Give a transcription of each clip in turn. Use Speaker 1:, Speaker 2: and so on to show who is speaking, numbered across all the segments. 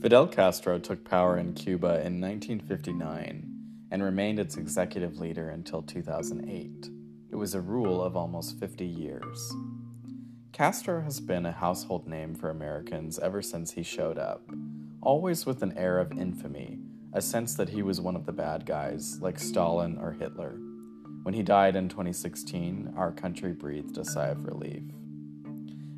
Speaker 1: Fidel Castro took power in Cuba in 1959 and remained its executive leader until 2008. It was a rule of almost 50 years. Castro has been a household name for Americans ever since he showed up, always with an air of infamy, a sense that he was one of the bad guys, like Stalin or Hitler. When he died in 2016, our country breathed a sigh of relief.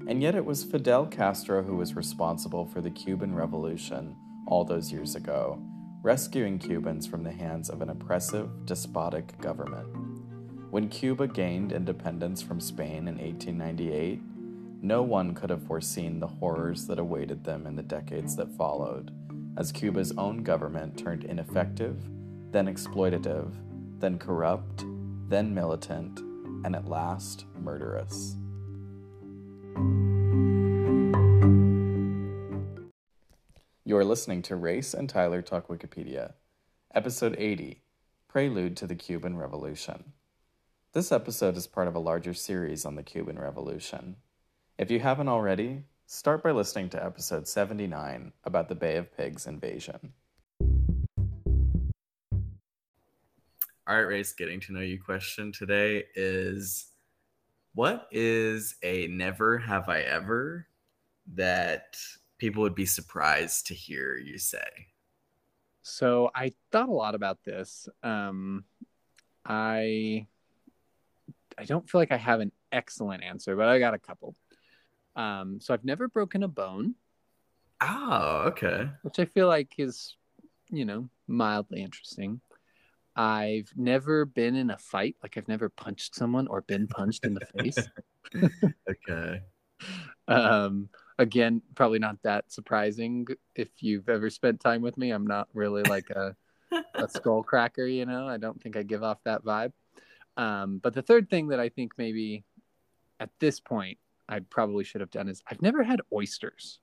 Speaker 1: And yet it was Fidel Castro who was responsible for the Cuban Revolution all those years ago, rescuing Cubans from the hands of an oppressive, despotic government. When Cuba gained independence from Spain in 1898, no one could have foreseen the horrors that awaited them in the decades that followed, as Cuba's own government turned ineffective, then exploitative, then corrupt, then militant, and at last murderous. You're listening to Race and Tyler Talk Wikipedia, Episode 80 Prelude to the Cuban Revolution. This episode is part of a larger series on the Cuban Revolution. If you haven't already, start by listening to episode 79 about the Bay of Pigs invasion. All right, Race, getting to know you question today is what is a never have I ever that people would be surprised to hear you say?
Speaker 2: So I thought a lot about this. Um, I I don't feel like I have an excellent answer, but I got a couple. Um, so I've never broken a bone.
Speaker 1: Oh, okay.
Speaker 2: Which I feel like is, you know, mildly interesting. I've never been in a fight. Like I've never punched someone or been punched in the face.
Speaker 1: okay.
Speaker 2: Um, again, probably not that surprising if you've ever spent time with me. I'm not really like a, a skull cracker, you know. I don't think I give off that vibe. Um, but the third thing that I think maybe at this point I probably should have done is I've never had oysters.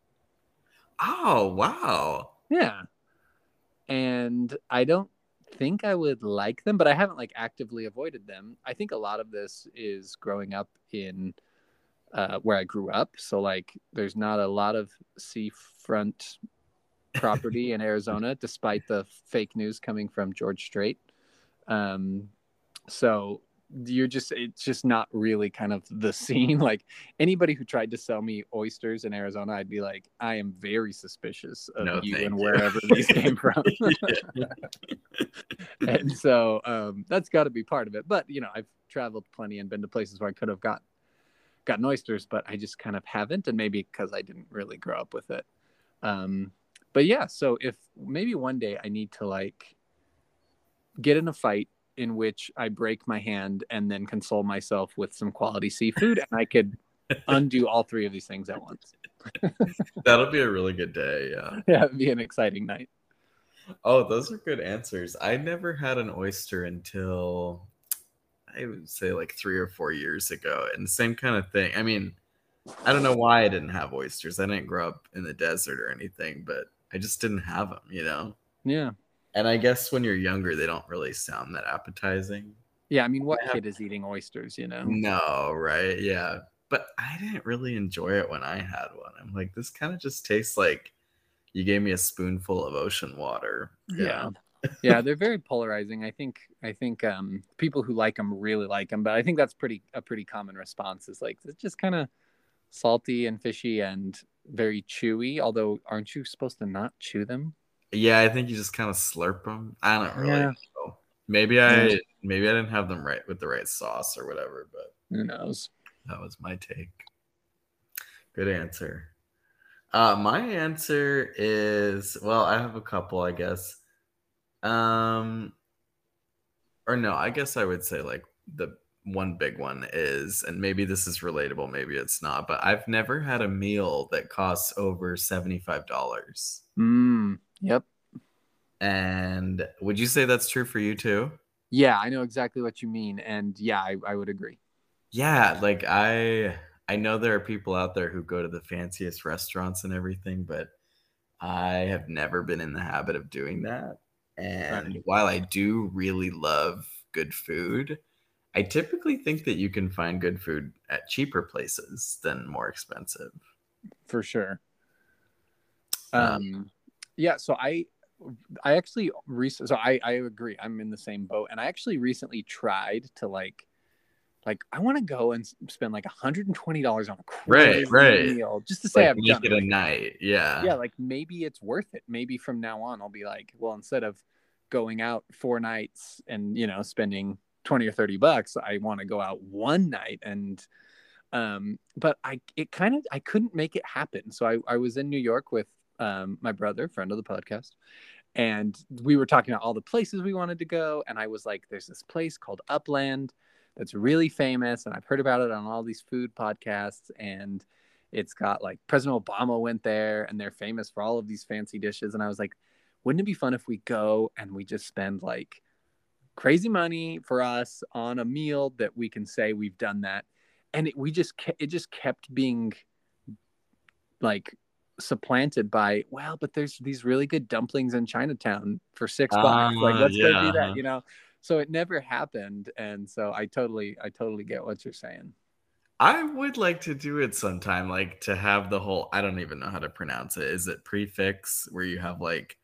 Speaker 1: Oh, wow.
Speaker 2: Yeah. And I don't think I would like them, but I haven't like actively avoided them. I think a lot of this is growing up in uh, where I grew up. So like there's not a lot of seafront property in Arizona, despite the fake news coming from George Strait. Um, so you're just it's just not really kind of the scene like anybody who tried to sell me oysters in arizona i'd be like i am very suspicious of no, you and you. wherever these came from and so um, that's got to be part of it but you know i've traveled plenty and been to places where i could have got gotten oysters but i just kind of haven't and maybe because i didn't really grow up with it um, but yeah so if maybe one day i need to like get in a fight in which I break my hand and then console myself with some quality seafood, and I could undo all three of these things at once.
Speaker 1: That'll be a really good day. Yeah.
Speaker 2: Yeah, it'd be an exciting night.
Speaker 1: Oh, those are good answers. I never had an oyster until I would say like three or four years ago. And same kind of thing. I mean, I don't know why I didn't have oysters. I didn't grow up in the desert or anything, but I just didn't have them, you know?
Speaker 2: Yeah.
Speaker 1: And I guess when you're younger, they don't really sound that appetizing.
Speaker 2: Yeah, I mean, what kid is eating oysters, you know?
Speaker 1: No, right? Yeah. But I didn't really enjoy it when I had one. I'm like, this kind of just tastes like you gave me a spoonful of ocean water.
Speaker 2: Yeah. yeah, they're very polarizing. I think I think um, people who like them really like them, but I think that's pretty a pretty common response is like it's just kind of salty and fishy and very chewy. Although, aren't you supposed to not chew them?
Speaker 1: Yeah, I think you just kind of slurp them. I don't really yeah. know. Maybe I maybe I didn't have them right with the right sauce or whatever, but
Speaker 2: who knows?
Speaker 1: That was my take. Good answer. Uh, my answer is well, I have a couple, I guess. Um, or no, I guess I would say like the one big one is, and maybe this is relatable, maybe it's not, but I've never had a meal that costs over seventy five dollars.
Speaker 2: Mm. Yep.
Speaker 1: And would you say that's true for you too?
Speaker 2: Yeah, I know exactly what you mean. And yeah, I, I would agree.
Speaker 1: Yeah, like I I know there are people out there who go to the fanciest restaurants and everything, but I have never been in the habit of doing that. And right. while I do really love good food, I typically think that you can find good food at cheaper places than more expensive.
Speaker 2: For sure. Um, yeah, so I I actually recently so I I agree. I'm in the same boat and I actually recently tried to like like I want to go and spend like $120 on a
Speaker 1: right, right.
Speaker 2: meal just to say
Speaker 1: like
Speaker 2: I've
Speaker 1: make
Speaker 2: done
Speaker 1: it a night. Yeah.
Speaker 2: yeah like maybe it's worth it maybe from now on i'll be like well instead of going out four nights and you know spending 20 or 30 bucks i want to go out one night and um but i it kind of i couldn't make it happen so i, I was in new york with um my brother friend of the podcast and we were talking about all the places we wanted to go and i was like there's this place called upland that's really famous and i've heard about it on all these food podcasts and it's got like President Obama went there and they're famous for all of these fancy dishes. And I was like, wouldn't it be fun if we go and we just spend like crazy money for us on a meal that we can say we've done that? And it, we just, it just kept being like supplanted by, well, but there's these really good dumplings in Chinatown for six bucks. Like,
Speaker 1: Ah,
Speaker 2: let's go do that, you know? So it never happened. And so I totally, I totally get what you're saying.
Speaker 1: I would like to do it sometime, like to have the whole I don't even know how to pronounce it. Is it prefix where you have like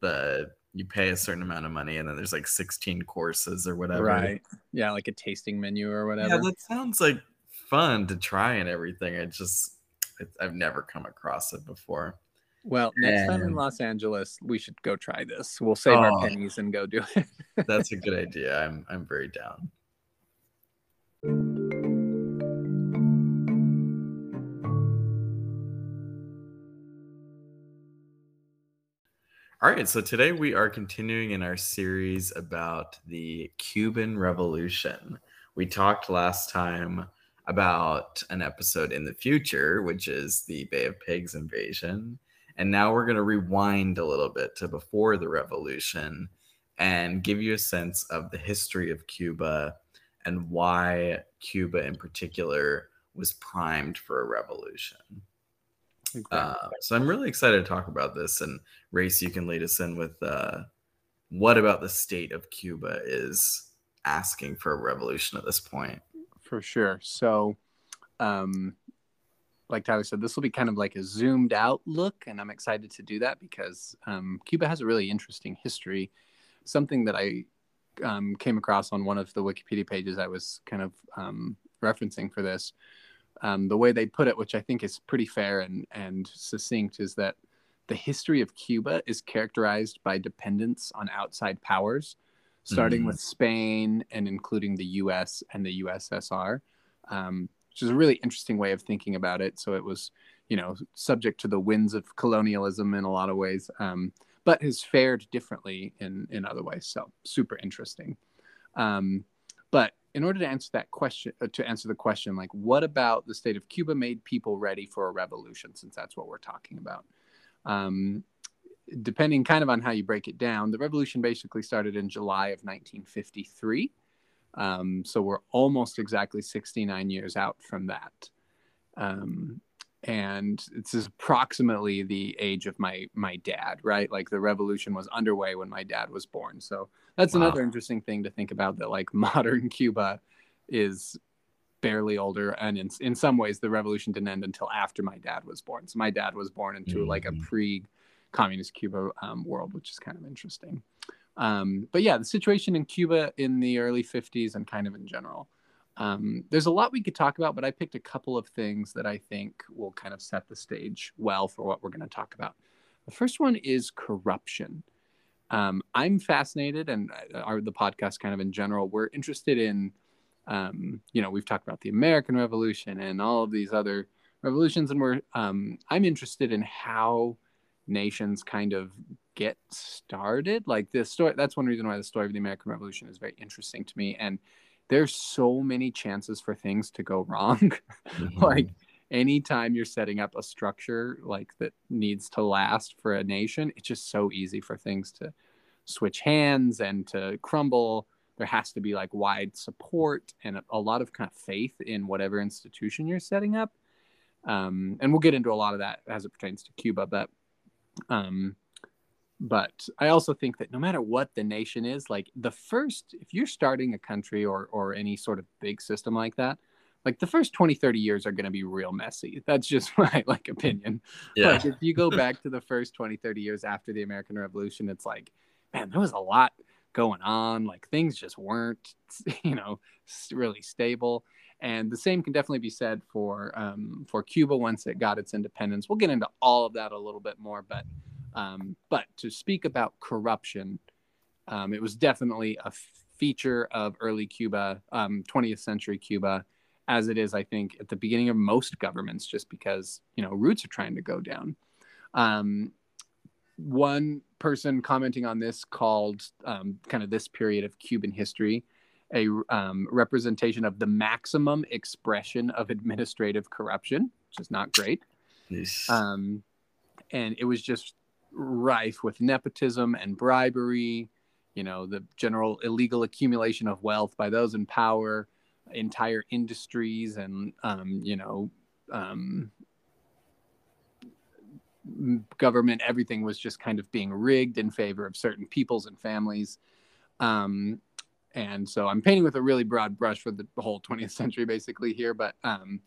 Speaker 1: the you pay a certain amount of money and then there's like 16 courses or whatever.
Speaker 2: Right. Yeah. Like a tasting menu or whatever.
Speaker 1: Yeah, that sounds like fun to try and everything. I just I've never come across it before.
Speaker 2: Well, next time in Los Angeles, we should go try this. We'll save our
Speaker 1: Oh.
Speaker 2: pennies and go do it.
Speaker 1: That's a good idea. I'm I'm very down. All right, so today we are continuing in our series about the Cuban Revolution. We talked last time about an episode in the future, which is the Bay of Pigs invasion. And now we're going to rewind a little bit to before the revolution and give you a sense of the history of Cuba and why Cuba in particular was primed for a revolution. Uh, so I'm really excited to talk about this. And Race, you can lead us in with uh, what about the state of Cuba is asking for a revolution at this point.
Speaker 2: For sure. So, um, like Tyler said, this will be kind of like a zoomed out look, and I'm excited to do that because um, Cuba has a really interesting history. Something that I um, came across on one of the Wikipedia pages I was kind of um, referencing for this. Um, the way they put it, which I think is pretty fair and, and succinct, is that the history of Cuba is characterized by dependence on outside powers, starting
Speaker 1: Mhm.
Speaker 2: with Spain and including the US and the USSR, um, which is a really interesting way of thinking about it. So it was, you know, subject to the winds of colonialism in a lot of ways, um, but has fared differently in, in other ways. So super interesting. Um, but in order to answer that question, uh, to answer the question, like, what about the state of Cuba made people ready for a revolution, since that's what we're talking about? Um, depending kind of on how you break it down, the revolution basically started in July of 1953. Um, so we're almost exactly 69 years out from that. Um, and it's approximately the age of my my dad, right? Like the revolution was underway when my dad was born. So that's
Speaker 1: Wow.
Speaker 2: another interesting thing to think about that like modern Cuba is barely older and in, in some ways the revolution didn't end until after my dad was born so my dad was born into like a
Speaker 1: Mhm.
Speaker 2: pre-communist cuba um, world which is kind of interesting um, but yeah the situation in cuba in the early 50s and kind of in general. Um, there's a lot we could talk about but i picked a couple of things that i think will kind of set the stage well for what we're going to talk about. The first one is corruption. Um, i'm fascinated and uh, our, the podcast kind of in general we're interested in um, you know, we've talked about the American Revolution and all of these other revolutions, and we're um, I'm interested in how nations kind of get started. Like this story, that's one reason why the story of the American Revolution is very interesting to me. And there's so many chances for things to go wrong. like anytime you're setting up a structure like that needs to last for a nation, it's just so easy for things to switch hands and to crumble there has to be like wide support and a, a lot of kind of faith in whatever institution you're setting up um, and we'll get into a lot of that as it pertains to cuba but um, but I also think that no matter what the nation is, like the first, if you're starting a country or or any sort of big system like that, like the first 20 30 years are going to be real messy. That's just my like opinion. Yeah. Like if you go back to the first 20 30 years after the american revolution it's like man there was a lot going on like things just weren't you know really stable and the same can definitely be said for um, for cuba once it got its independence we'll get into all of that a little bit more but um, but to speak about corruption um, it was definitely a feature of early cuba 20th um, century cuba as it is, I think, at the beginning of most governments, just because you know roots are trying to go down. Um, one person commenting on this called um, kind of this period of Cuban history a um, representation of the maximum expression of administrative corruption, which is not great. Yes. Um, and it was just rife with nepotism and bribery, you know, the general illegal accumulation of wealth by those in power, entire industries and um, you know um, government everything was just kind of being rigged in favor of certain peoples and families. Um, and so i'm painting with a really broad brush for the whole 20th century basically here but um,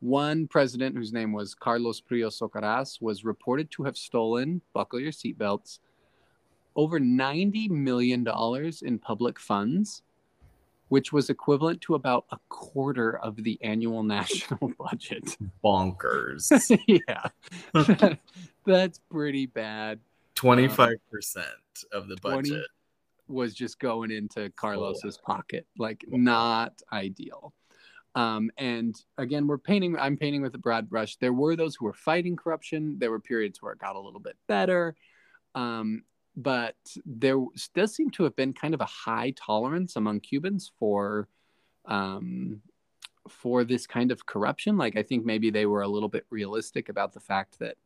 Speaker 2: one president whose name was carlos prio socarras was reported to have stolen buckle your seatbelts over 90 million dollars in public funds which was equivalent to about a quarter of the annual national budget.
Speaker 1: Bonkers.
Speaker 2: yeah. That's pretty bad.
Speaker 1: 25% um, of the budget
Speaker 2: was just going into Carlos's oh. pocket. Like not ideal. Um, and again, we're painting, I'm painting with a broad brush. There were those who were fighting corruption. There were periods where it got a little bit better. Um, but there does seem to have been kind of a high tolerance among Cubans for um, for this kind of corruption. Like I think maybe they were a little bit realistic about the fact that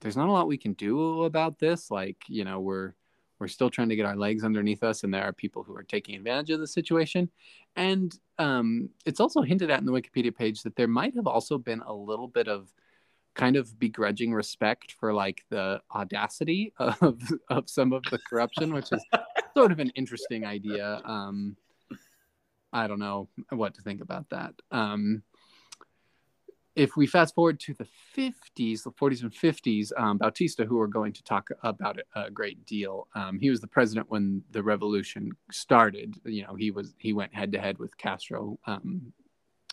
Speaker 2: there's not a lot we can do about this. Like you know we're we're still trying to get our legs underneath us, and there are people who are taking advantage of the situation. And um, it's also hinted at in the Wikipedia page that there might have also been a little bit of kind of begrudging respect for like the audacity of of some of the corruption, which is sort of an interesting idea. Um, I don't know what to think about that. Um, if we fast forward to the 50s, the 40s and 50s, um, Bautista, who we're going to talk about a great deal, um, he was the president when the revolution started. You know, he was he went head to head with Castro, um,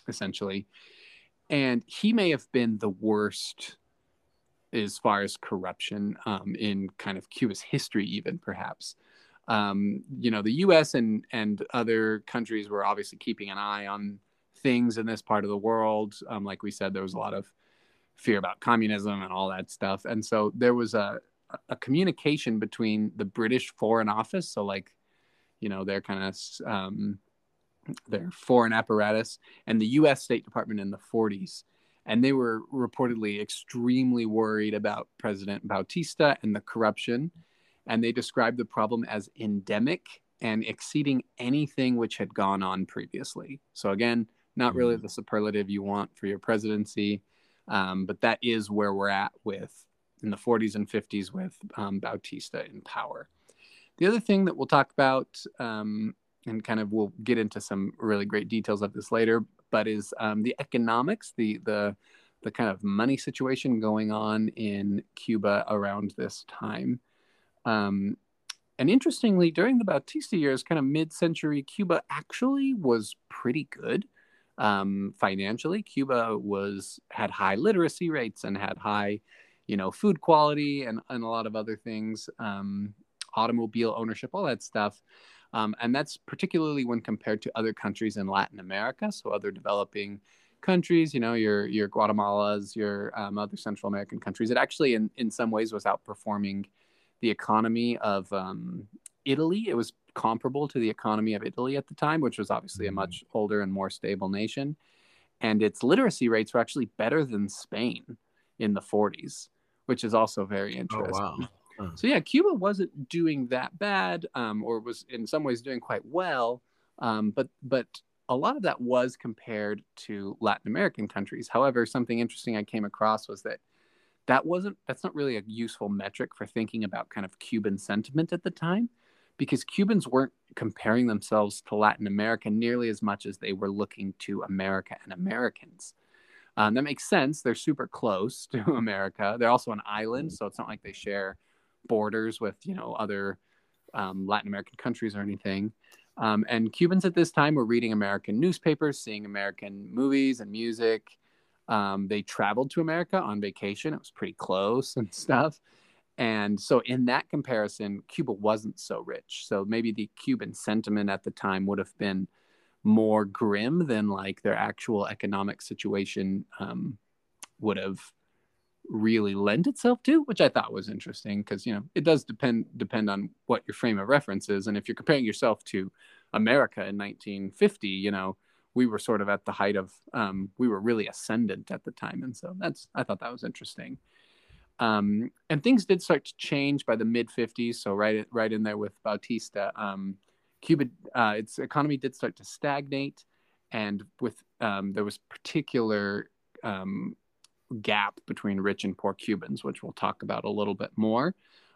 Speaker 2: essentially, and he may have been the worst as far as corruption um, in kind of Cuba's history, even perhaps. Um, you know, the U.S. and and other countries were obviously keeping an eye on things in this part of the world. Um, like we said, there was a lot of fear about communism and all that stuff, and so there was a a communication between the British Foreign Office, so like, you know, their kind of um, their foreign apparatus and the US State Department in the 40s. And they were reportedly extremely worried about President Bautista and the corruption. And they described the problem as endemic and exceeding anything which had gone on previously. So, again, not really mm. the superlative you want for your presidency, um, but that is where we're at with in the 40s and 50s with um, Bautista in power. The other thing that we'll talk about um, and kind of we'll get into some really great details of this later, but is um, the economics, the the the kind of money situation going on in Cuba around this time. Um, and interestingly, during the Bautista years, kind of mid-century, Cuba actually was pretty good um, financially. Cuba was had high literacy rates and had high, you know, food quality and and a lot of other things, um, automobile ownership, all that stuff. Um, and that's particularly when compared to other countries in Latin America, so other developing countries, you know, your your Guatemalas, your um, other Central American countries. It actually, in in some ways, was outperforming the economy of um, Italy. It was comparable to the economy of Italy at the time, which was obviously a mm-hmm. much older and more stable nation. And its literacy rates were actually better than Spain in the 40s, which is also very interesting. Oh, wow. So yeah, Cuba wasn't doing that bad, um, or was in some ways doing quite well. Um, but but a lot of that was compared to Latin American countries. However, something interesting I came across was that that wasn't that's not really a useful metric for thinking about kind of Cuban sentiment at the time because Cubans weren't comparing themselves to Latin America nearly as much as they were looking to America and Americans. Um, that makes sense. They're super close to America. They're also an island, so it's not like they share borders with you know other um, Latin American countries or anything. Um, and Cubans at this time were reading American newspapers, seeing American movies and music. Um, they traveled to America on vacation. It was pretty close and stuff. And so, in that comparison, Cuba wasn't so rich. So, maybe the Cuban sentiment at the time would have been more grim than like their actual economic situation um, would have really lend itself to, which I thought was interesting because you know it does depend depend on what your frame of reference is, and if you're comparing yourself to America in 1950, you know we were sort of at the height of um, we were really ascendant at the time, and so that's I thought that was interesting. Um, and things did start to change by the mid 50s, so right right in there with Bautista, um, Cuba, uh, its economy did start to stagnate, and with um, there was particular um, gap between rich and poor Cubans, which we'll talk about a little bit more.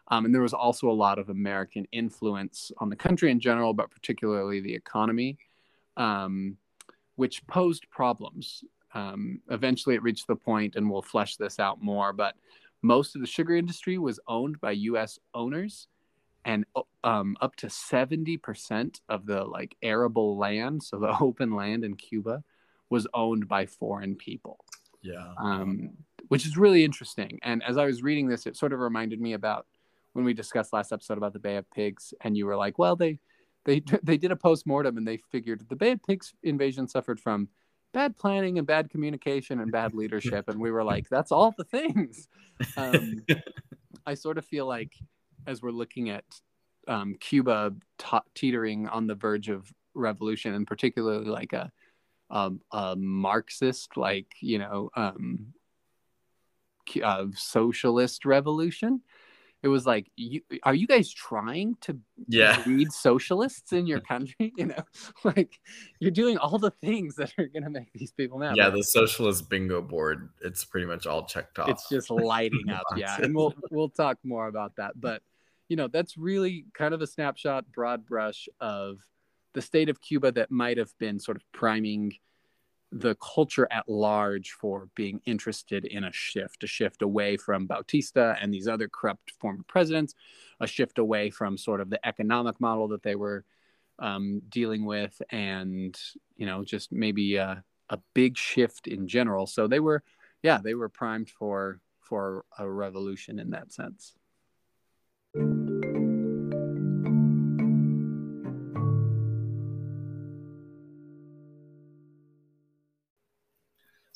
Speaker 2: Um, and there was also a lot of American influence on the country in general, but particularly the economy, um, which posed problems. Um, eventually, it reached the point, and we'll flesh this out more, but most of the sugar industry was owned by U.S. owners, and um, up to 70% of the like arable land, so the open land in Cuba, was owned by foreign people.
Speaker 1: Yeah.
Speaker 2: Um, which is really interesting. And as I was reading this, it sort of reminded me about when we discussed last episode about the Bay of Pigs, and you were like, "Well, they they they did a post mortem, and they figured the Bay of Pigs invasion suffered from bad planning and bad communication and bad leadership." and we were like, "That's all the things." Um, I sort of feel like as we're looking at um, Cuba t- teetering on the verge of revolution, and particularly like a um, a Marxist, like you know, um, uh, socialist revolution. It was like, you, are you guys trying to
Speaker 1: yeah.
Speaker 2: lead socialists in your country? You know, like you're doing all the things that are going to make these people mad.
Speaker 1: Yeah, the socialist bingo board, it's pretty much all checked off.
Speaker 2: It's just lighting up. yeah, and we'll we'll talk more about that. But you know, that's really kind of a snapshot, broad brush of the state of Cuba that might have been sort of priming the culture at large for being interested in a shift, a shift away from Bautista and these other corrupt former presidents, a shift away from sort of the economic model that they were um, dealing with, and you know, just maybe a, a big shift in general. So they were, yeah, they were primed for for a revolution in that sense.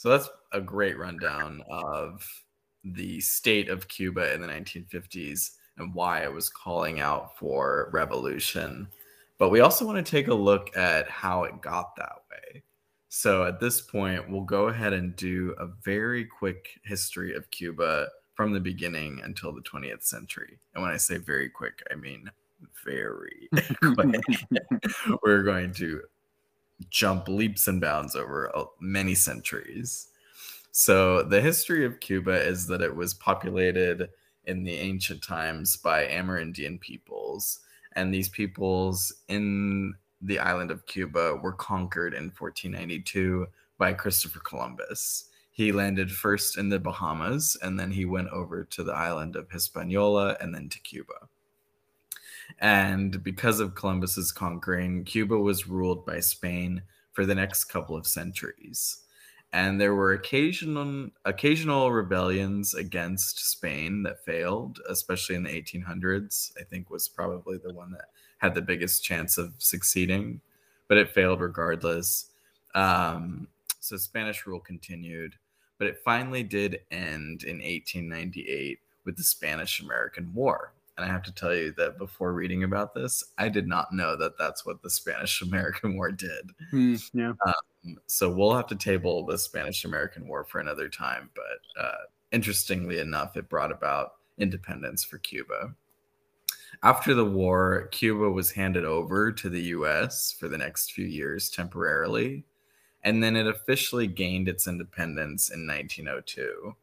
Speaker 1: So that's a great rundown of the state of Cuba in the 1950s and why it was calling out for revolution. But we also want to take a look at how it got that way. So at this point, we'll go ahead and do a very quick history of Cuba from the beginning until the 20th century. And when I say very quick, I mean very quick. We're going to jump leaps and bounds over uh, many centuries. So the history of Cuba is that it was populated in the ancient times by Amerindian peoples, and these peoples in the island of Cuba were conquered in 1492 by Christopher Columbus. He landed first in the Bahamas, and then he went over to the island of Hispaniola and then to Cuba. And because of Columbus's conquering, Cuba was ruled by Spain for the next couple of centuries. And there were occasional occasional rebellions against Spain that failed, especially in the 1800s. I think was probably the one that had the biggest chance of succeeding, but it failed regardless. Um, so Spanish rule continued, but it finally did end in 1898 with the Spanish American War. And I have to tell you that before reading about this, I did not know that that's what the Spanish American War did.
Speaker 2: Mm, yeah.
Speaker 1: Um, so we'll have to table the Spanish American War for another time. But uh, interestingly enough, it brought about independence for Cuba. After the war, Cuba was handed over to the US for the next few years temporarily. And then it officially gained its independence in 1902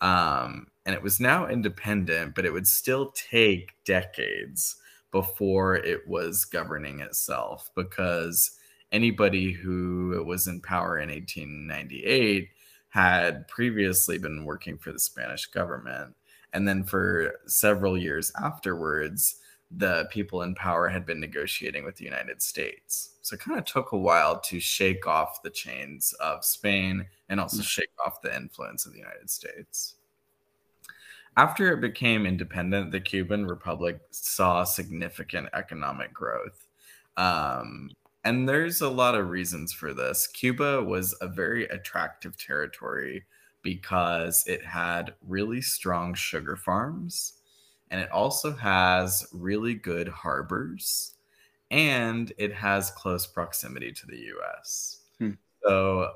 Speaker 1: Um, and it was now independent, but it would still take decades before it was governing itself because anybody who was in power in 1898 had previously been working for the Spanish government. And then for several years afterwards, the people in power had been negotiating with the United States. So it kind of took a while to shake off the chains of Spain and also mm. shake off the influence of the United States. After it became independent, the Cuban Republic saw significant economic growth. Um, and there's a lot of reasons for this. Cuba was a very attractive territory because it had really strong sugar farms and it also has really good harbors and it has close proximity to the US. Hmm. So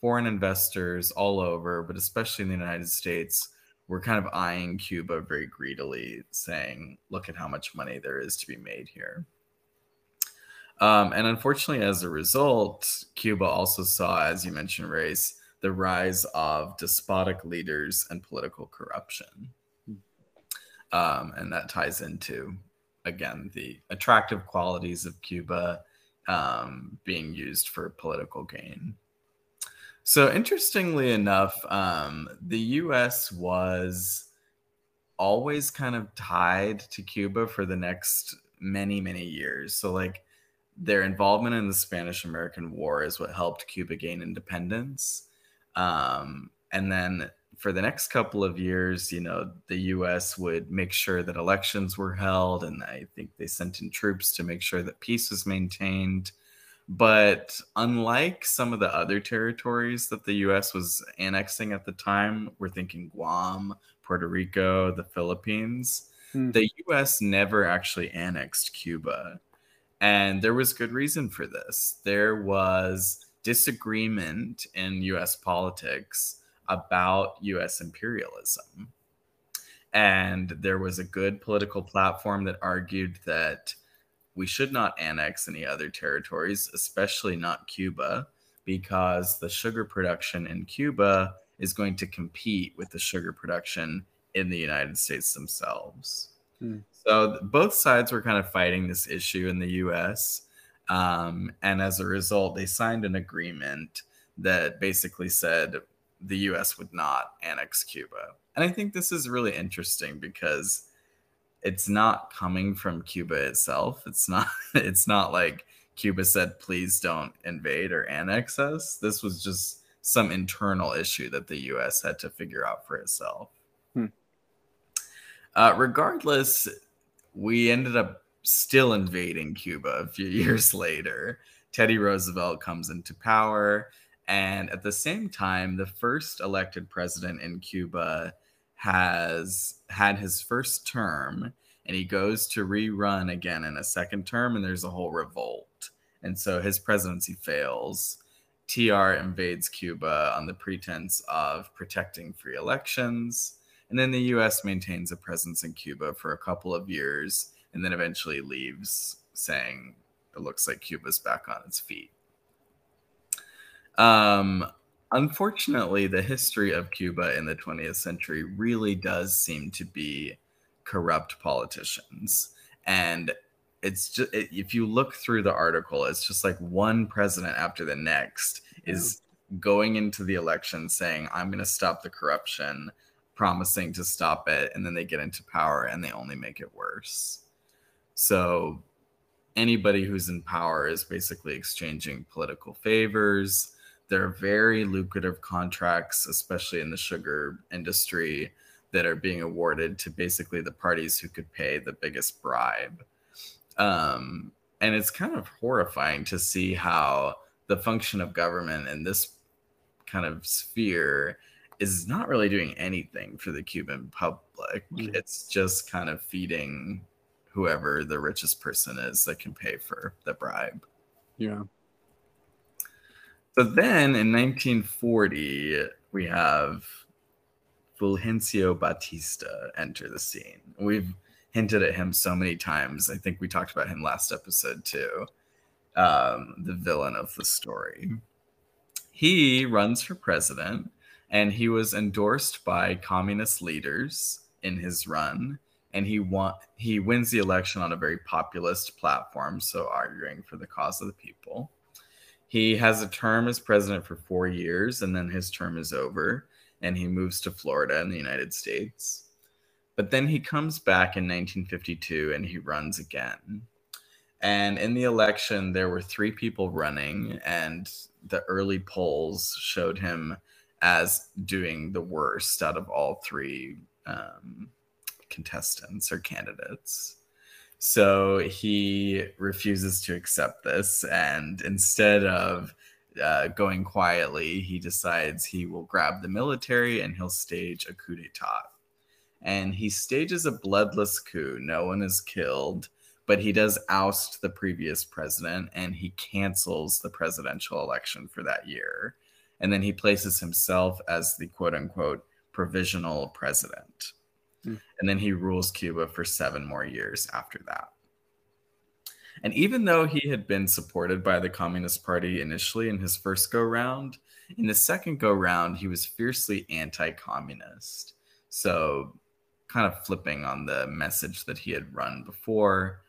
Speaker 1: foreign investors all over, but especially in the United States, were kind of eyeing Cuba very greedily, saying, look at how much money there is to be made here. Um, and unfortunately, as a result, Cuba also saw, as you mentioned, Race, the rise of despotic leaders and political corruption. Um, and that ties into, again, the attractive qualities of Cuba um, being used for political gain. So, interestingly enough, um, the US was always kind of tied to Cuba for the next many, many years. So, like, their involvement in the Spanish American War is what helped Cuba gain independence. Um, and then for the next couple of years, you know, the US would make sure that elections were held, and I think they sent in troops to make sure that peace was maintained. But unlike some of the other territories that the US was annexing at the time, we're thinking Guam, Puerto Rico, the Philippines, hmm. the US never actually annexed Cuba. And there was good reason for this. There was disagreement in US politics about US imperialism. And there was a good political platform that argued that we should not annex any other territories, especially not Cuba, because the sugar production in Cuba is going to compete with the sugar production in the United States themselves. Hmm. So both sides were kind of fighting this issue in the US. Um, and as a result, they signed an agreement that basically said the US would not annex Cuba. And I think this is really interesting because it's not coming from Cuba itself. It's not it's not like Cuba said please don't invade or annex us. This was just some internal issue that the US had to figure out for itself. Hmm. Uh, regardless, we ended up still invading Cuba a few years later. Teddy Roosevelt comes into power. And at the same time, the first elected president in Cuba has had his first term and he goes to rerun again in a second term, and there's a whole revolt. And so his presidency fails. TR invades Cuba on the pretense of protecting free elections. And then the US maintains a presence in Cuba for a couple of years and then eventually leaves, saying it looks like Cuba's back on its feet. Um, unfortunately, the history of Cuba in the 20th century really does seem to be corrupt politicians. And it's just, it, if you look through the article, it's just like one president after the next is going into the election saying, I'm going to stop the corruption, promising to stop it. And then they get into power and they only make it worse. So anybody who's in power is basically exchanging political favors. There are very lucrative contracts, especially in the sugar industry, that are being awarded to basically the parties who could pay the biggest bribe. Um, and it's kind of horrifying to see how the function of government in this kind of sphere is not really doing anything for the Cuban public. Mm. It's just kind of feeding whoever the richest person is that can pay for the bribe.
Speaker 2: Yeah.
Speaker 1: So then in 1940, we have Fulgencio Batista enter the scene. We've hinted at him so many times. I think we talked about him last episode too. Um, the villain of the story. He runs for president and he was endorsed by communist leaders in his run and he won he wins the election on a very populist platform so arguing for the cause of the people he has a term as president for 4 years and then his term is over and he moves to Florida in the United States but then he comes back in 1952 and he runs again and in the election there were 3 people running and the early polls showed him as doing the worst out of all three um, contestants or candidates. So he refuses to accept this. And instead of uh, going quietly, he decides he will grab the military and he'll stage a coup d'etat. And he stages a bloodless coup. No one is killed, but he does oust the previous president and he cancels the presidential election for that year and then he places himself as the quote unquote provisional president. Mm. And then he rules Cuba for seven more years after that. And even though he had been supported by the Communist Party initially in his first go round, in the second go round, he was fiercely anti communist. So, kind of flipping on the message that he had run before,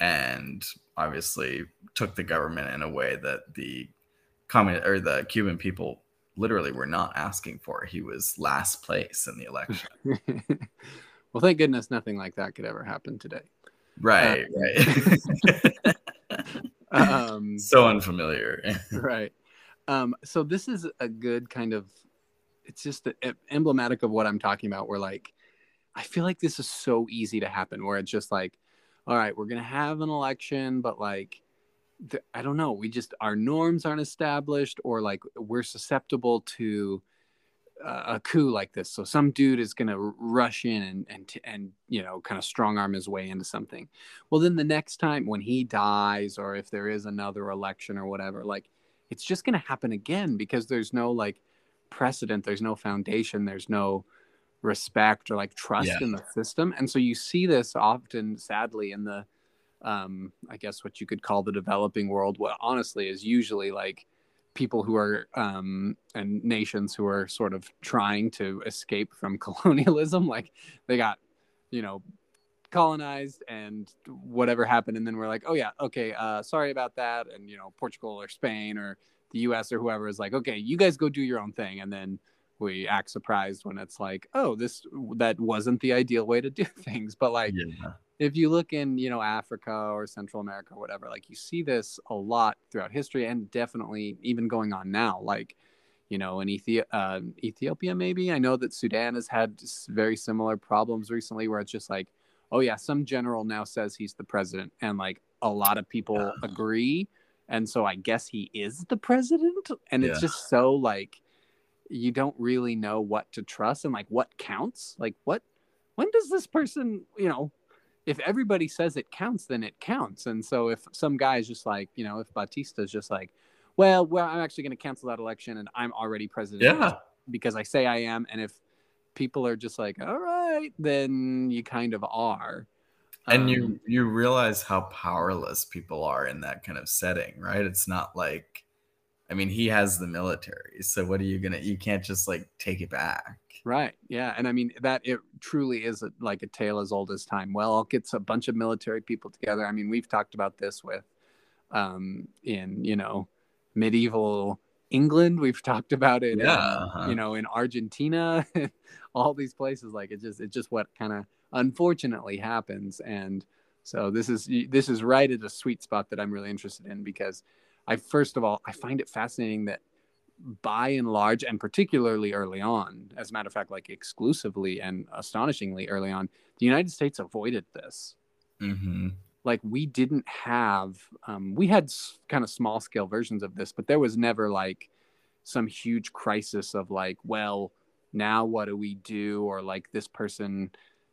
Speaker 1: and obviously took the government in a way that the communist or the Cuban people literally were not asking for. He was last place in the election.
Speaker 2: well, thank goodness nothing like that could ever happen today.
Speaker 1: Right, uh, right. um, so unfamiliar.
Speaker 2: right. Um, so this is a good kind of. It's just a, a, emblematic of what I'm talking about. Where like, I feel like this is so easy to happen. Where it's just like, all right, we're gonna have an election, but like the, I don't know. We just our norms aren't established, or like we're susceptible to uh, a coup like this. So some dude is going to rush in and and and you know kind of strong arm his way into something. Well, then the next time when he dies, or if there is another election or whatever, like it's just going to happen again because there's no like precedent, there's no foundation, there's no respect or like trust yeah. in the system, and so you see this often, sadly, in the um, I guess what you could call the developing world, what honestly is usually like people who are um, and nations who are sort of trying to escape from colonialism. Like they got, you know, colonized and whatever happened, and then we're like, oh yeah, okay, uh, sorry about that, and you know, Portugal or Spain or the U.S. or whoever is like, okay, you guys go do your own thing, and then we act surprised when it's like, oh, this that wasn't the ideal way to do things, but like. Yeah if you look in you know africa or central america or whatever like you see this a lot throughout history and definitely even going on now like you know in Ethi- uh, ethiopia maybe i know that sudan has had very similar problems recently where it's just like oh yeah some general now says he's the president and like a lot of people yeah. agree and so i guess he is the president and yeah. it's just so like you don't really know what to trust and like what counts like what when does this person you know if everybody says it counts, then it counts. And so if some guy is just like, you know, if Batista is just like, well, well, I'm actually going to cancel that election and I'm already president
Speaker 1: yeah.
Speaker 2: because I say I am. And if people are just like, all right, then you kind of are.
Speaker 1: And um, you you realize how powerless people are in that kind of setting, right? It's not like, I mean, he has the military, so what are you gonna? You can't just like take it back.
Speaker 2: Right. Yeah. And I mean, that it truly is a, like a tale as old as time. Well, I'll get a bunch of military people together. I mean, we've talked about this with, um, in, you know, medieval England. We've talked about it,
Speaker 1: yeah, uh-huh.
Speaker 2: you know, in Argentina, all these places. Like it just, it's just what kind of unfortunately happens. And so this is, this is right at a sweet spot that I'm really interested in because I, first of all, I find it fascinating that by and large, and particularly early on, as a matter of fact, like exclusively and astonishingly early on, the United States avoided this.
Speaker 1: Mm-hmm.
Speaker 2: Like we didn't have, um, we had kind of small scale versions of this, but there was never like some huge crisis of like, well, now what do we do? Or like this person,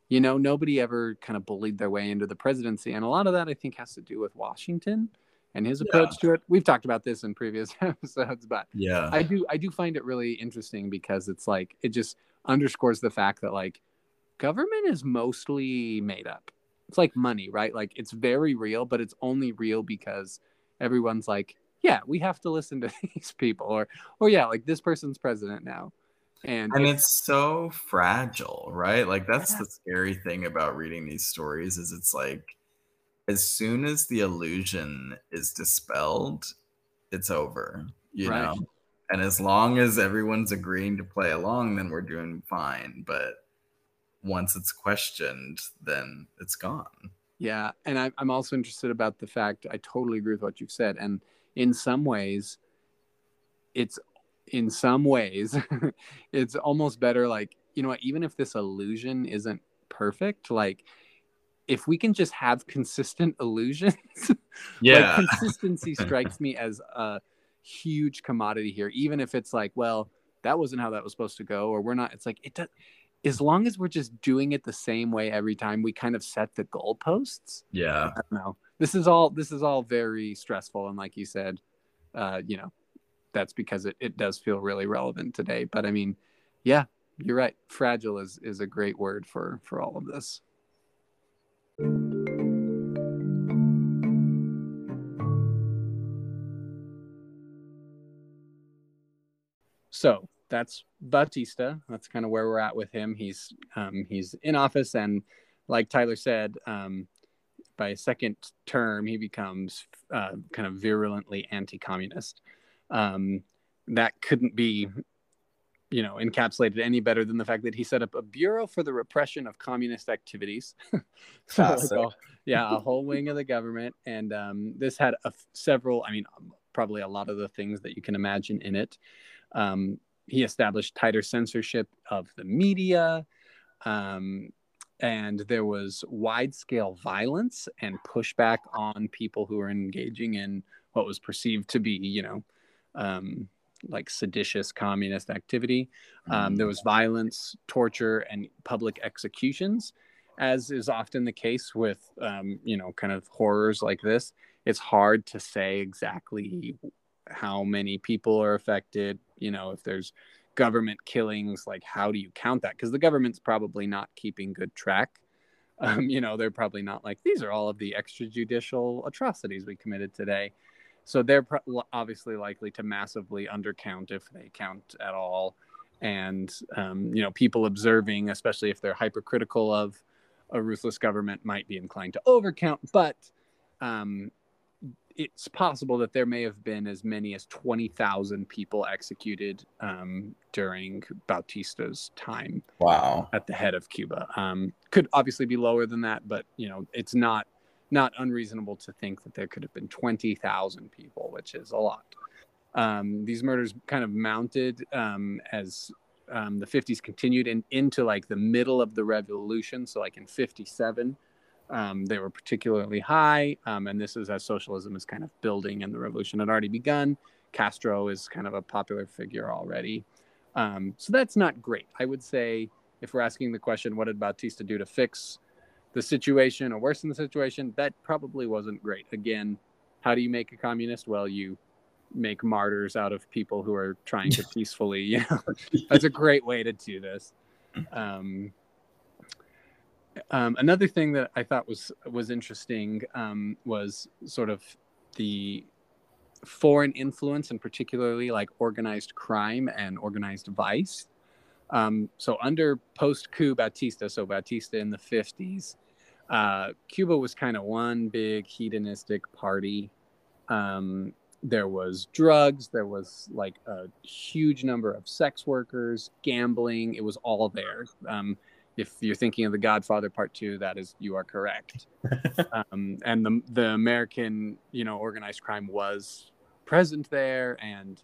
Speaker 2: you know, nobody ever kind of bullied their way into the presidency. And a lot of that I think has to do with Washington and his approach yeah. to it. We've talked about this in previous episodes, but
Speaker 1: yeah,
Speaker 2: I do I do find it really interesting because it's like it just underscores the fact that like government is mostly made up. It's like money, right? Like it's very real, but it's only real because everyone's like, yeah, we have to listen to these people, or or yeah, like this person's president now. And,
Speaker 1: and it's so fragile, right? Like that's the scary thing about reading these stories is it's like as soon as the illusion is dispelled, it's over, you
Speaker 2: Right.
Speaker 1: know. And as long as everyone's agreeing to play along, then we're doing fine. But once it's questioned, then it's gone.
Speaker 2: Yeah, and I, I'm also interested about the fact I totally agree with what you've said, and in some ways, it's in some ways, it's almost better. Like you know what, even if this illusion isn't perfect, like if we can just have consistent illusions, like consistency strikes me as a huge commodity here. Even if it's like, well, that wasn't how that was supposed to go, or we're not. It's like it does. As long as we're just doing it the same way every time, we kind of set the goalposts.
Speaker 1: yeah.
Speaker 2: I don't know. This is all this is all very stressful, and like you said, uh, you know, that's because it, it does feel really relevant today. But I mean, yeah, you're right. Fragile is is a great word for for all of this. So that's Batista. That's kind of where we're at with him. He's um, he's in office, and like Tyler said, um, by a second term, he becomes uh, kind of virulently anti-communist. Um, that couldn't be, you know, encapsulated any better than the fact that he set up a bureau for the repression of communist activities. so, a- yeah, a whole wing of the government, and um, this had a, several. I mean, probably a lot of the things that you can imagine in it. Um, he established tighter censorship of the media. Um, and there was wide scale violence and pushback on people who were engaging in what was perceived to be, you know, um, like seditious communist activity. Um, there was violence, torture, and public executions, as is often the case with, um, you know, kind of horrors like this. It's hard to say exactly how many people are affected. You know, if there's government killings, like how do you count that? Because the government's probably not keeping good track. Um, you know, they're probably not like these are all of the extrajudicial atrocities we committed today. So they're pro- obviously likely to massively undercount if they count at all. And, um, you know, people observing, especially if they're hypercritical of a ruthless government, might be inclined to overcount. But um, it's possible that there may have been as many as 20,000 people executed um, during Batista's time
Speaker 1: Wow.
Speaker 2: at the head of Cuba. Um, could obviously be lower than that, but you know, it's not not unreasonable to think that there could have been 20,000 people, which is a lot. Um, these murders kind of mounted um, as um, the 50s continued and into like the middle of the revolution. So, like in 57, um, they were particularly high. Um, and this is as socialism is kind of building and the revolution had already begun. Castro is kind of a popular figure already. Um, so that's not great. I would say if we're asking the question, what did Batista do to fix the situation or worsen the situation? That probably wasn't great. Again, how do you make a communist? Well, you make martyrs out of people who are trying to peacefully, you know, that's a great way to do this. Um, um, another thing that I thought was was interesting um, was sort of the foreign influence and particularly like organized crime and organized vice. Um, so under post coup Batista, so Batista in the 50s, uh, Cuba was kind of one big hedonistic party. Um, there was drugs, there was like a huge number of sex workers, gambling. It was all there. Um, if you're thinking of The Godfather Part Two, that is you are correct. um, and the the American, you know, organized crime was present there, and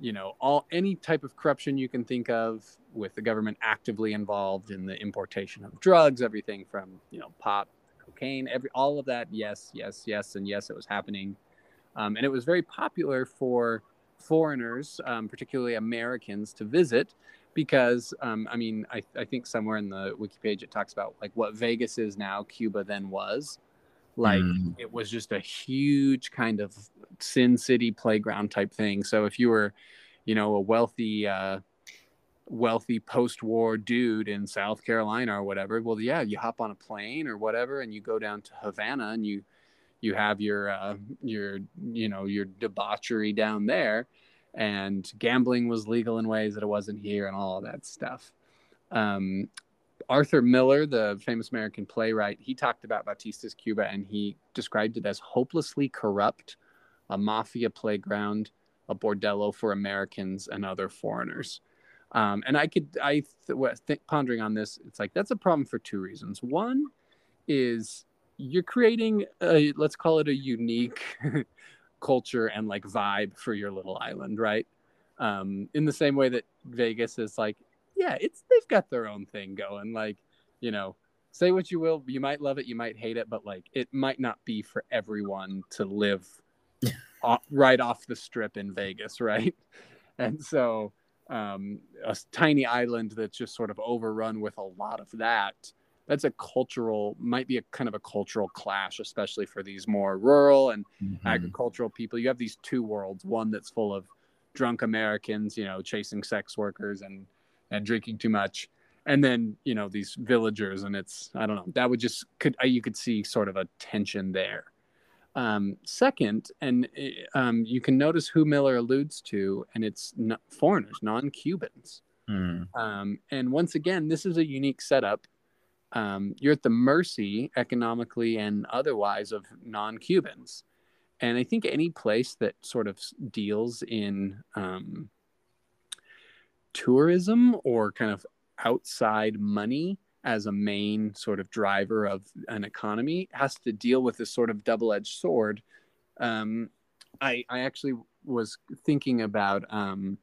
Speaker 2: you know, all any type of corruption you can think of, with the government actively involved in the importation of drugs, everything from you know pot, cocaine, every all of that. Yes, yes, yes, and yes, it was happening, um, and it was very popular for foreigners, um, particularly Americans, to visit because um, I mean, I, I think somewhere in the wiki page it talks about like what Vegas is now, Cuba then was. Like
Speaker 1: Mm.
Speaker 2: it was just a huge kind of Sin City playground type thing. So if you were, you know, a wealthy, uh, wealthy post-war dude in South Carolina or whatever, well, yeah, you hop on a plane or whatever, and you go down to Havana and you you have your uh, your you know your debauchery down there and gambling was legal in ways that it wasn't here, and all that stuff. Um, Arthur Miller, the famous American playwright, he talked about Batista's Cuba and he described it as hopelessly corrupt, a mafia playground, a bordello for Americans and other foreigners. Um, and I could, I th- think pondering on this, it's like that's a problem for two reasons. One is you're creating, a, let's call it a unique culture and like vibe for your little island, right? Um, in the same way that Vegas is like, yeah, it's they've got their own thing going. Like, you know, say what you will, you might love it, you might hate it, but like it might not be for everyone to live off, right off the strip in Vegas, right? And so um, a tiny island that's just sort of overrun with a lot of that. That's a cultural, might be a kind of a cultural clash, especially for these more rural and mm-hmm. agricultural people. You have these two worlds one that's full of drunk Americans, you know, chasing sex workers and, and drinking too much. And then, you know, these villagers, and it's, I don't know, that would just, could, you could see sort of a tension there. Um, second, and eh, um, you can notice who Miller alludes to, and it's foreigners, non Cubans. Mm. Um, and once again, this is a unique setup. Um, you're at the mercy, economically and otherwise, of non Cubans. And I think any place that sort of deals in um, tourism or kind of outside money as a main sort of driver of an economy has to deal with this sort of double-edged sword. Um, I, I actually was thinking about um,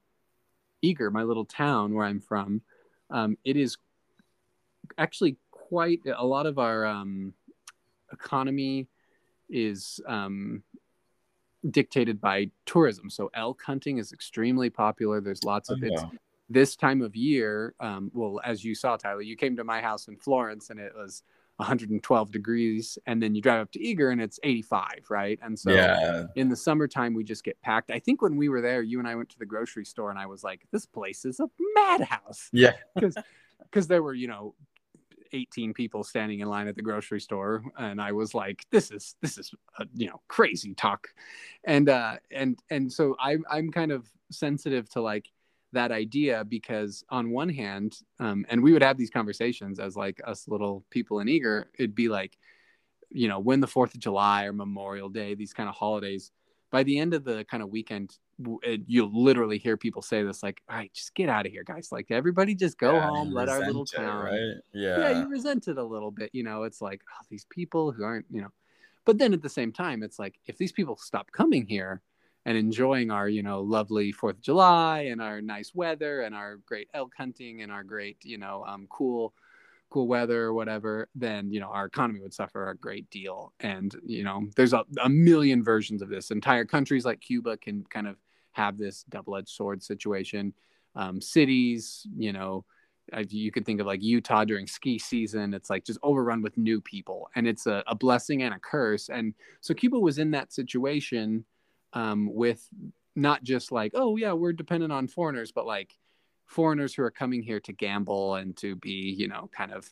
Speaker 2: Eagar, my little town where I'm from. Um, it is actually quite a lot of our um, economy is um, dictated by tourism. So elk hunting is extremely popular. There's lots of oh, yeah. it's this time of year, um, well, as you saw, Tyler, you came to my house in Florence and it was 112 degrees, and then you drive up to Eagar and it's 85, right? And so yeah. in the summertime, we just get packed. I think when we were there, you and I went to the grocery store, and I was like, "This place is a madhouse."
Speaker 1: Yeah,
Speaker 2: because because there were you know 18 people standing in line at the grocery store and i was like this is this is a, you know crazy talk and uh and and so i'm i'm kind of sensitive to like that idea because on one hand um, and we would have these conversations as like us little people in Eagar it'd be like you know when the fourth of july or memorial day these kind of holidays by the end of the kind of weekend you'll literally hear people say this like all right just get out of here guys. Like everybody just go yeah, home let our little town
Speaker 1: it, right? Yeah
Speaker 2: yeah. you resent it a little bit you know? It's like oh, these people who aren't you know? But then at the same time it's like if these people stop coming here and enjoying our you know lovely fourth of july and our nice weather and our great elk hunting and our great you know um, cool cool weather or whatever then you know our economy would suffer a great deal. And you know there's a, a million versions of this. Entire countries like cuba can kind of have this double-edged sword situation. Um, cities you know you could think of like utah during ski season it's like just overrun with new people and it's a, a blessing and a curse. And so cuba was in that situation um, with not just like, oh yeah, we're dependent on foreigners, but like foreigners who are coming here to gamble and to be, you know, kind of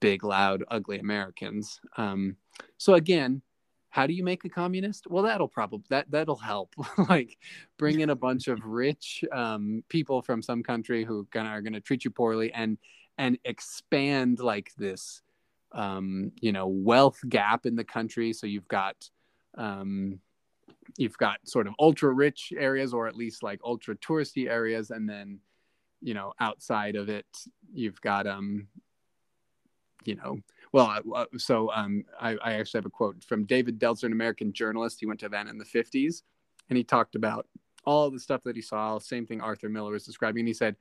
Speaker 2: big, loud, ugly Americans. Um, so again, how do you make a communist? Well, that'll probably that that'll help. like bring in a bunch of rich um, people from some country who gonna, are going to treat you poorly and and expand like this, um, you know, wealth gap in the country. So you've got um, you've got sort of ultra rich areas or at least like ultra touristy areas and then you know outside of it you've got um you know well uh, uh, so um I, I actually have a quote from david detzer an american journalist. He went to Havana in the 50s and he talked about all the stuff that he saw same thing arthur miller was describing. He said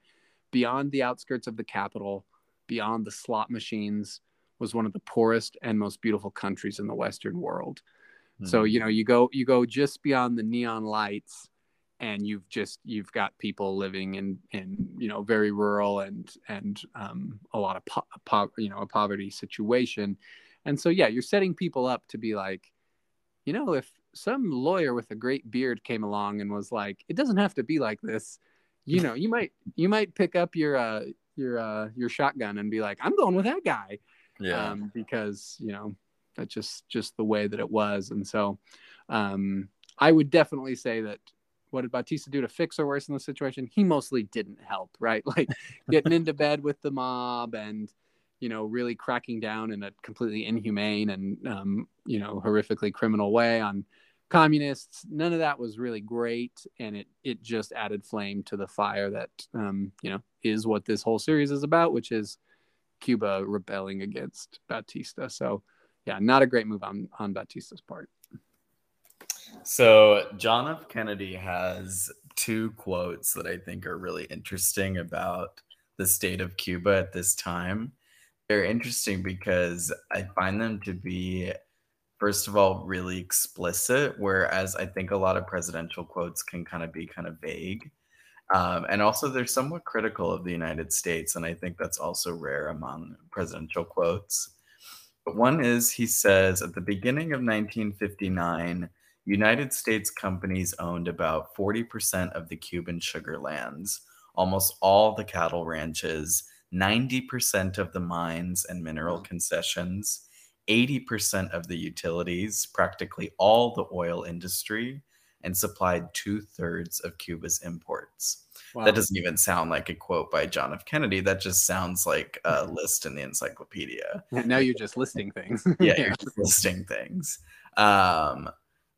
Speaker 2: beyond the outskirts of the capital beyond the slot machines was one of the poorest and most beautiful countries in the western world so you know, you go you go just beyond the neon lights, and you've just you've got people living in in you know very rural and and um, a lot of po-, po- you know a poverty situation, and so yeah, you're setting people up to be like, you know, if some lawyer with a great beard came along and was like, it doesn't have to be like this, you know, you might you might pick up your uh your uh your shotgun and be like, I'm going with that guy,
Speaker 1: yeah, um,
Speaker 2: because you know that's just just the way that it was and so um, i would definitely say that what did Batista do to fix or worsen the situation? He mostly didn't help, right? Like getting into bed with the mob and you know really cracking down in a completely inhumane and um, you know horrifically criminal way on communists. None of that was really great, and it it just added flame to the fire that um, you know is what this whole series is about, which is Cuba rebelling against Batista. So yeah, not a great move on on Batista's part.
Speaker 1: So John F. Kennedy has two quotes that I think are really interesting about the state of Cuba at this time. They're interesting because I find them to be, first of all, really explicit, whereas I think a lot of presidential quotes can kind of be kind of vague. Um, and also, they're somewhat critical of the United States, and I think that's also rare among presidential quotes. But one is he says at the beginning of 1959, United States companies owned about 40% of the Cuban sugar lands, almost all the cattle ranches, 90% of the mines and mineral mm-hmm. concessions, 80% of the utilities, practically all the oil industry, and supplied two thirds of Cuba's imports. Wow. That doesn't even sound like a quote by John F. Kennedy. That just sounds like a list in the encyclopedia.
Speaker 2: Now you're just listing things.
Speaker 1: yeah, you're just listing things. Um,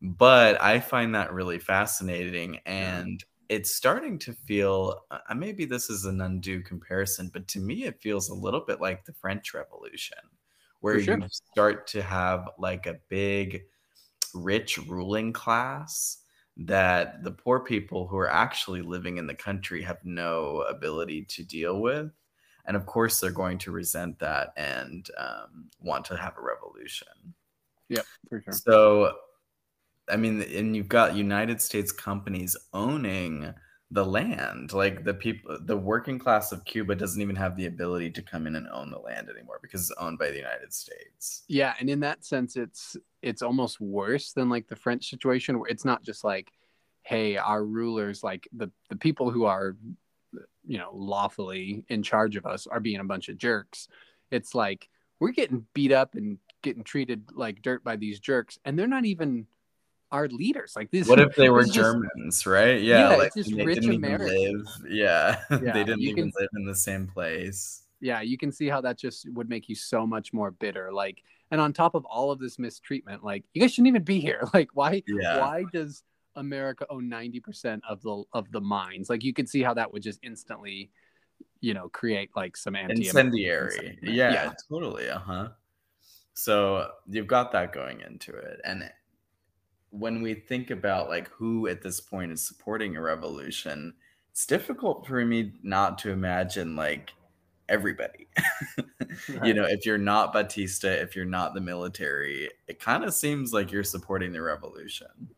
Speaker 1: but I find that really fascinating. And it's starting to feel uh, maybe this is an undue comparison, but to me, it feels a little bit like the French Revolution, where sure. you start to have like a big, rich ruling class that the poor people who are actually living in the country have no ability to deal with. And of course, they're going to resent that and um, want to have a revolution.
Speaker 2: Yep, for sure.
Speaker 1: So I mean, and you've got United States companies owning the land. Like the people, the working class of Cuba doesn't even have the ability to come in and own the land anymore because it's owned by the United States.
Speaker 2: Yeah, and in that sense, it's it's almost worse than like the French situation, where it's not just like, hey, our rulers, like the the people who are, you know, lawfully in charge of us, are being a bunch of jerks. It's like we're getting beat up and getting treated like dirt by these jerks, and they're not even our leaders. Like this.
Speaker 1: What if they were Germans, just, right? Yeah,
Speaker 2: yeah like, just rich Americans.
Speaker 1: Yeah, yeah they didn't even can, live in the same place.
Speaker 2: Yeah, you can see how that just would make you so much more bitter. Like, and on top of all of this mistreatment, like you guys shouldn't even be here. Like, why? Yeah. Why does America own ninety percent of the of the mines? Like, you could see how that would just instantly, you know, create like some anti
Speaker 1: incendiary. Yeah, yeah, totally. Uh huh. So you've got that going into it, and when we think about like who at this point is supporting a revolution, it's difficult for me not to imagine like everybody. right. You know, if you're not Batista, if you're not the military, it kind of seems like you're supporting the revolution.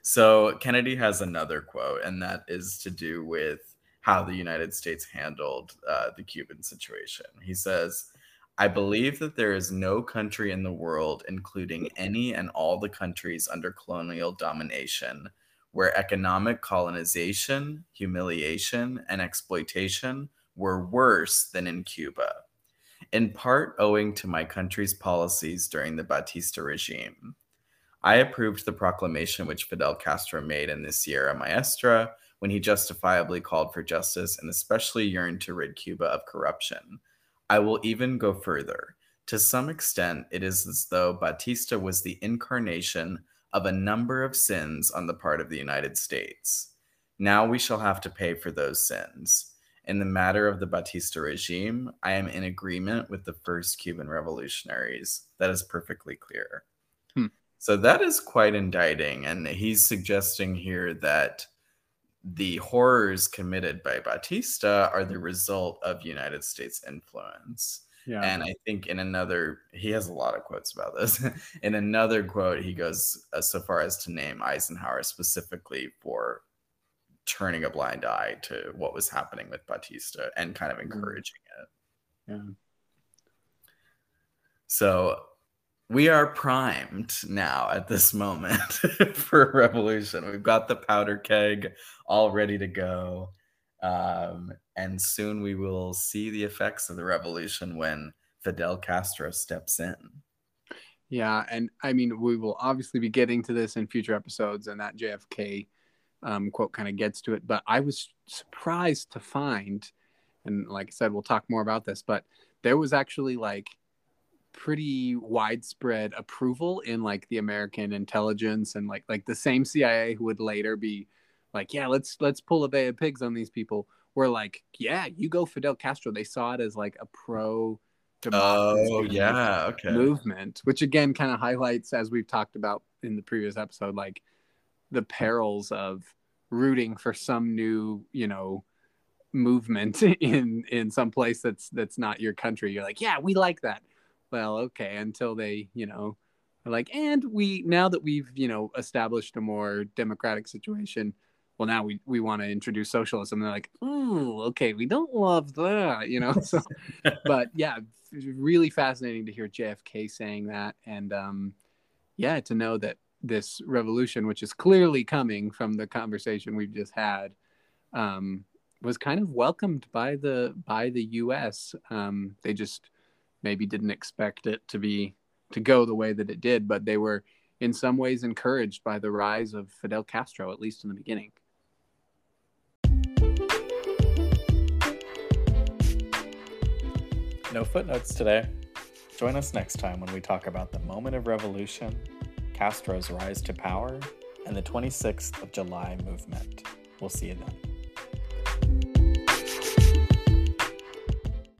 Speaker 1: So Kennedy has another quote, and that is to do with how the United States handled uh, the Cuban situation. He says, I believe that there is no country in the world, including mm. any and all the countries under colonial domination, where economic colonization, humiliation, and exploitation were worse than in Cuba, in part owing to my country's policies during the Batista regime. I approved the proclamation which Fidel Castro made in the Sierra Maestra when he justifiably called for justice and especially yearned to rid Cuba of corruption I will even go further. To some extent, it is as though Batista was the incarnation of a number of sins on the part of the United States. Now we shall have to pay for those sins. In the matter of the Batista regime, I am in agreement with the first Cuban revolutionaries. That is perfectly clear. Hmm. So that is quite indicting. And he's suggesting here that the horrors committed by Batista are the result of United States influence. Yeah. And I think in another, he has a lot of quotes about this. in another quote, he goes uh, so far as to name Eisenhower specifically for turning a blind eye to what was happening with Batista and kind of mm-hmm. encouraging
Speaker 2: it. Yeah.
Speaker 1: So we are primed now at this moment for revolution. We've got the powder keg all ready to go. Um, and soon we will see the effects of the revolution when Fidel Castro steps in.
Speaker 2: Yeah, and I mean, we will obviously be getting to this in future episodes, and that JFK um, quote kind of gets to it. But I was surprised to find, and like I said, we'll talk more about this, but there was actually like pretty widespread approval in like the American intelligence and like like the same CIA who would later be like, yeah, let's let's pull a bay of pigs on these people. Were like, yeah, you go Fidel Castro. They saw it as like a pro
Speaker 3: oh yeah okay
Speaker 2: movement which again kind of highlights as we've talked about in the previous episode like the perils of rooting for some new you know movement in in some place that's that's not your country you're like yeah we like that well okay until they you know like and we now that we've you know established a more democratic situation well now we we want to introduce socialism. And they're like oh okay we don't love that you know so but yeah really fascinating to hear jfk saying that and um yeah to know that this revolution which is clearly coming from the conversation we've just had um was kind of welcomed by the by the us um they just maybe didn't expect it to be to go the way that it did but they were in some ways encouraged by the rise of Fidel Castro, at least in the beginning.
Speaker 1: No footnotes today. Join us next time when we talk about the moment of revolution, Castro's rise to power, and the 26th of July movement. We'll see you then.